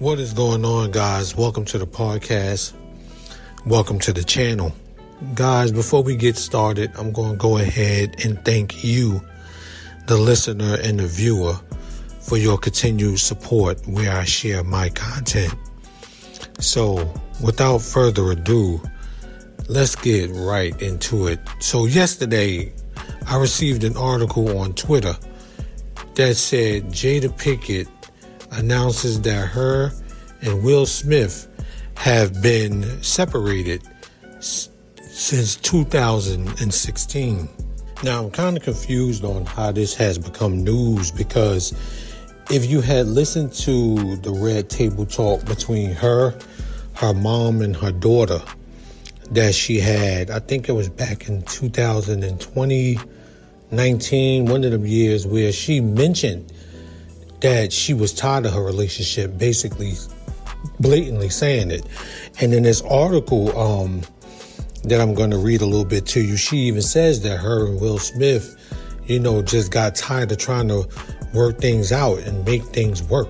What is going on, guys? Welcome to the podcast. Welcome to the channel. Guys, before we get started, I'm going to go ahead and thank you, the listener and the viewer, for your continued support where I share my content. So, without further ado, let's get right into it. So, yesterday, I received an article on Twitter that said Jada Pinkett announces that her and Will Smith have been separated s- since 2016. Now, I'm kind of confused on how this has become news because if you had listened to the red table talk between her, her mom, and her daughter that she had, I think it was back in 2020, 19, one of them years where she mentioned that she was tired of her relationship, basically blatantly saying it. And in this article um, that I'm going to read a little bit to you, she even says that her and Will Smith, you know, just got tired of trying to work things out and make things work.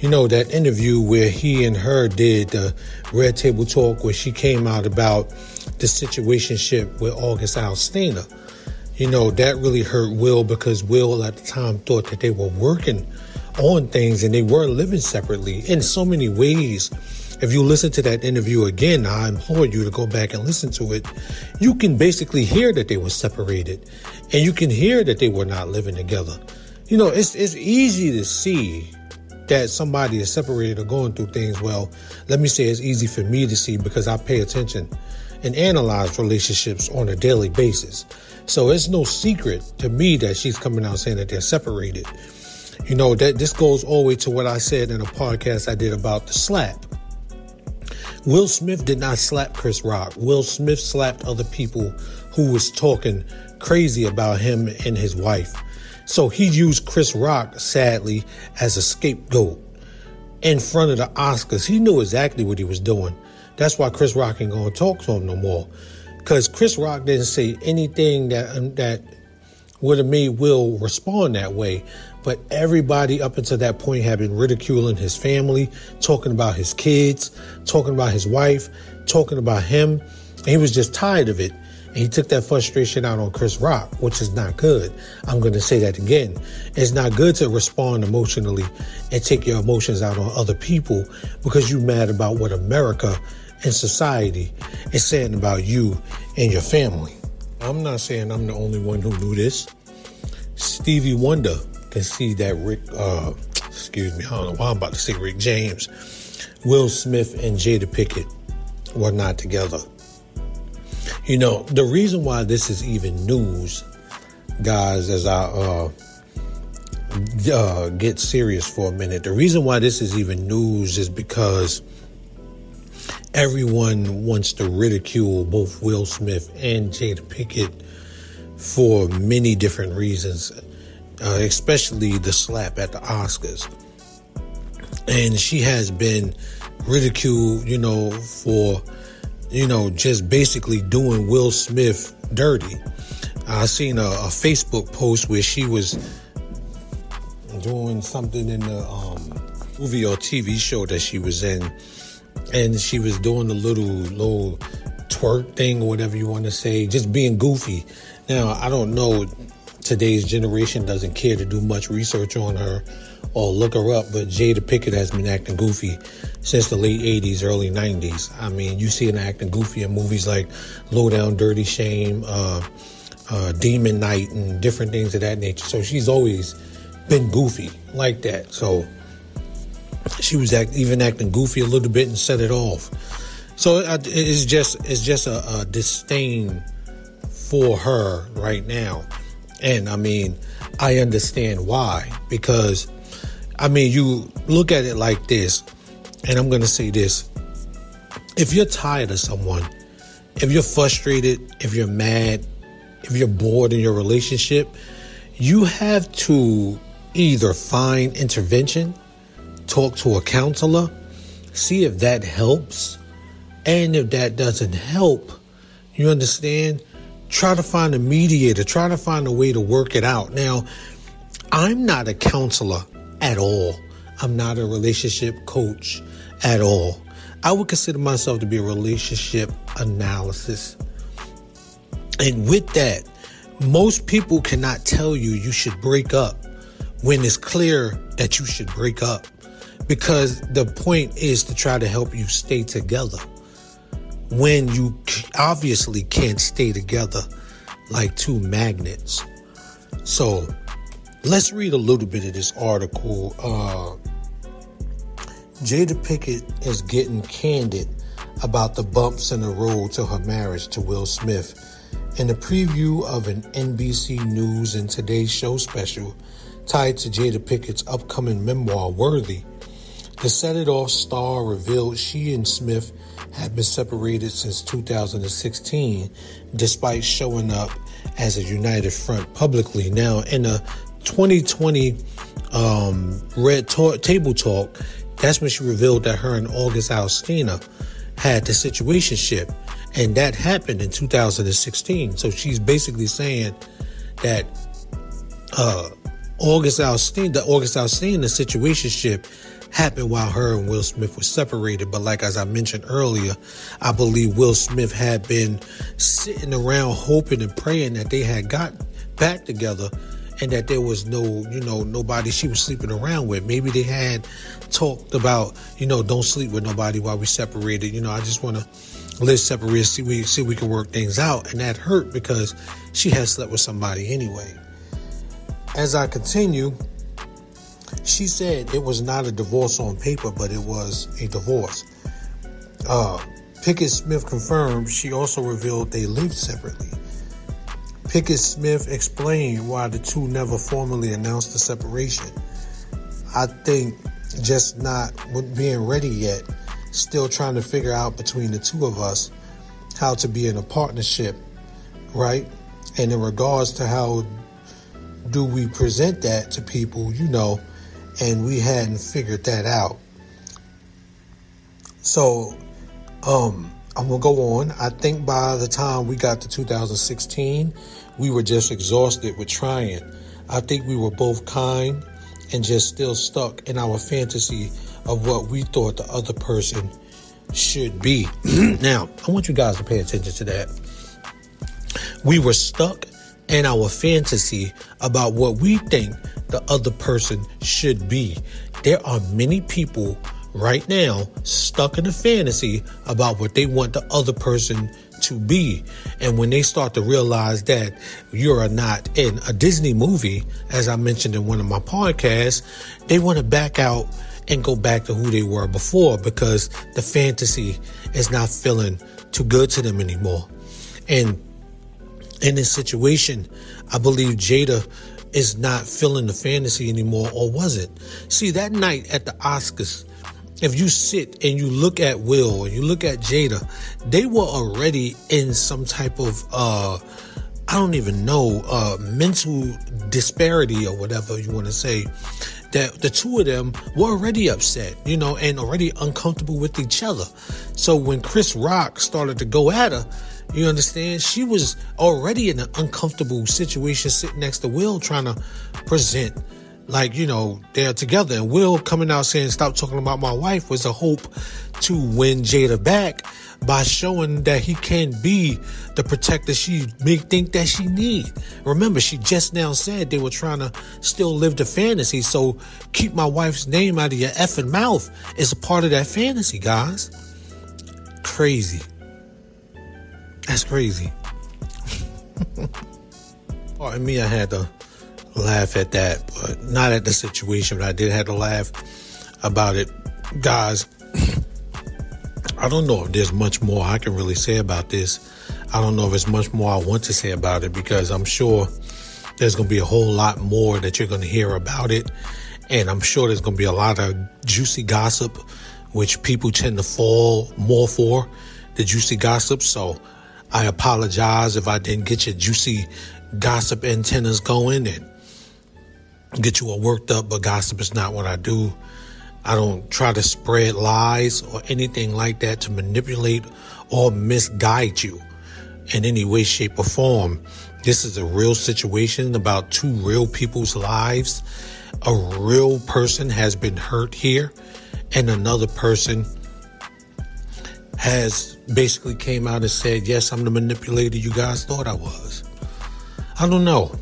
You know, that interview where he and her did the Red Table Talk, where she came out about the situationship with August Alsina. You know, that really hurt Will because Will at the time thought that they were working on things and they were living separately in so many ways. If you listen to that interview again, I implore you to go back and listen to it. You can basically hear that they were separated and you can hear that they were not living together. You know, it's, it's easy to see that somebody is separated or going through things. Well, let me say it's easy for me to see because I pay attention and analyze relationships on a daily basis. So it's no secret to me that she's coming out saying that they're separated. You know, that this goes all the way to what I said in a podcast I did about the slap. Will Smith did not slap Chris Rock. Will Smith slapped other people who was talking crazy about him and his wife. So he used Chris Rock, sadly, as a scapegoat in front of the Oscars. He knew exactly what he was doing. That's why Chris Rock ain't gonna talk to him no more. Because Chris Rock didn't say anything that that would have made Will respond that way. But everybody up until that point had been ridiculing his family, talking about his kids, talking about his wife, talking about him. And he was just tired of it. And he took that frustration out on Chris Rock, which is not good. I'm going to say that again. It's not good to respond emotionally and take your emotions out on other people because you're mad about what America and society is saying about you and your family. I'm not saying I'm the only one who knew this. Stevie Wonder can see that Rick, uh, excuse me, I don't know why I'm about to say Rick James, Will Smith and Jada Pinkett were not together. You know, the reason why this is even news, guys, as I uh, uh, get serious for a minute, the reason why this is even news is because everyone wants to ridicule both Will Smith and Jada Pinkett for many different reasons, uh, especially the slap at the Oscars. And she has been ridiculed, you know, for, you know, just basically doing Will Smith dirty. I seen a, a Facebook post where she was doing something in the um, movie or TV show that she was in, and she was doing the little little twerk thing or whatever you want to say, just being goofy. Now I don't know. Today's generation doesn't care to do much research on her or look her up, but Jada Pinkett has been acting goofy since the late 80s, early 90s. I mean, you see her acting goofy in movies like Low Down Dirty Shame, uh, uh, Demon Knight, and different things of that nature. So she's always been goofy like that. So she was act, even acting goofy a little bit and set it off. So it's just it's just a, a disdain for her right now, and I mean I understand why because I mean you look at it like this, and I'm gonna say this: if you're tired of someone, if you're frustrated, if you're mad, if you're bored in your relationship, you have to either find intervention, talk to a counselor, see if that helps. And if that doesn't help, you understand? Try to find a mediator, try to find a way to work it out. Now, I'm not a counselor at all. I'm not a relationship coach at all. I would consider myself to be a relationship analysis. And with that, most people cannot tell you you should break up when it's clear that you should break up because the point is to try to help you stay together when you obviously can't stay together like two magnets. So let's read a little bit of this article. Uh, Jada Pinkett is getting candid about the bumps in the road to her marriage to Will Smith. In a preview of an NBC News and Today Show special tied to Jada Pinkett's upcoming memoir, Worthy, the Set It Off star revealed she and Smith had been separated since 2016, despite showing up as a united front publicly. Now, in a 2020 um, Red Table Talk, that's when she revealed that her and August Alsina had the situationship, and that happened in 2016. So she's basically saying that uh, August Alsina, the August Alsina situationship happened while her and Will Smith were separated. But like as I mentioned earlier, I believe Will Smith had been sitting around hoping and praying that they had got back together and that there was no, you know, nobody she was sleeping around with. Maybe they had talked about, you know, don't sleep with nobody while we separated. You know, I just want to live separate, see we see we can work things out, and that hurt because she had slept with somebody anyway. As I continue, she said it was not a divorce on paper, but it was a divorce. Uh, Pinkett Smith confirmed she also revealed they lived separately. Pinkett Smith explained why the two never formally announced the separation. I think just not being ready yet, still trying to figure out between the two of us how to be in a partnership, right? And in regards to how do we present that to people, you know, and we hadn't figured that out. So, um, I'm gonna go on. I think by the time we got to 2016, we were just exhausted with trying. I think we were both kind and just still stuck in our fantasy of what we thought the other person should be. now, I want you guys to pay attention to that. We were stuck in our fantasy about what we think the other person should be. There are many people right now stuck in a fantasy about what they want the other person to be. And when they start to realize that you're not in a Disney movie, as I mentioned in one of my podcasts, they want to back out and go back to who they were before because the fantasy is not feeling too good to them anymore. And in this situation, I believe Jada is not feeling the fantasy anymore or was it? See, that night at the Oscars, if you sit and you look at Will and you look at Jada, they were already in some type of uh I don't even know, uh mental disparity or whatever you want to say. That the two of them were already upset, you know, and already uncomfortable with each other. So when Chris Rock started to go at her, you understand? She was already in an uncomfortable situation sitting next to Will trying to present. Like you know they're together. And will coming out saying stop talking about my wife was a hope to win jada back by showing that he can be the protector she may think that she need. Remember she just now said they were trying to still live the fantasy. So keep my wife's name out of your effing mouth is a part of that fantasy guys. Crazy that's crazy pardon me i had to laugh at that, but not at the situation. But I did have to laugh about it. Guys, I don't know if there's much more I can really say about this. I don't know if there's much more I want to say about it because I'm sure there's going to be a whole lot more that you're going to hear about it. And I'm sure there's going to be a lot of juicy gossip, which people tend to fall more for the juicy gossip. So I apologize if I didn't get your juicy gossip antennas going and get you all worked up, but gossip is not what I do. I don't try to spread lies or anything like that to manipulate or misguide you in any way, shape, or form. This is a real situation about two real people's lives. a real person has been hurt here and another person has basically came out and said, yes, I'm the manipulator you guys thought I was. I don't know.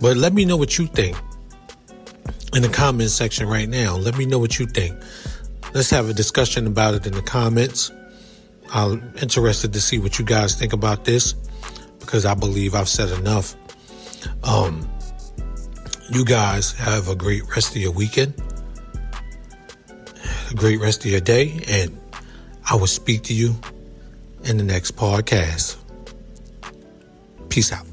But let me know what you think in the comment section right now. Let me know what you think. Let's have a discussion about it in the comments. I'm interested to see what you guys think about this because I believe I've said enough. Um, you guys have a great rest of your weekend, a great rest of your day, and I will speak to you in the next podcast. Peace out.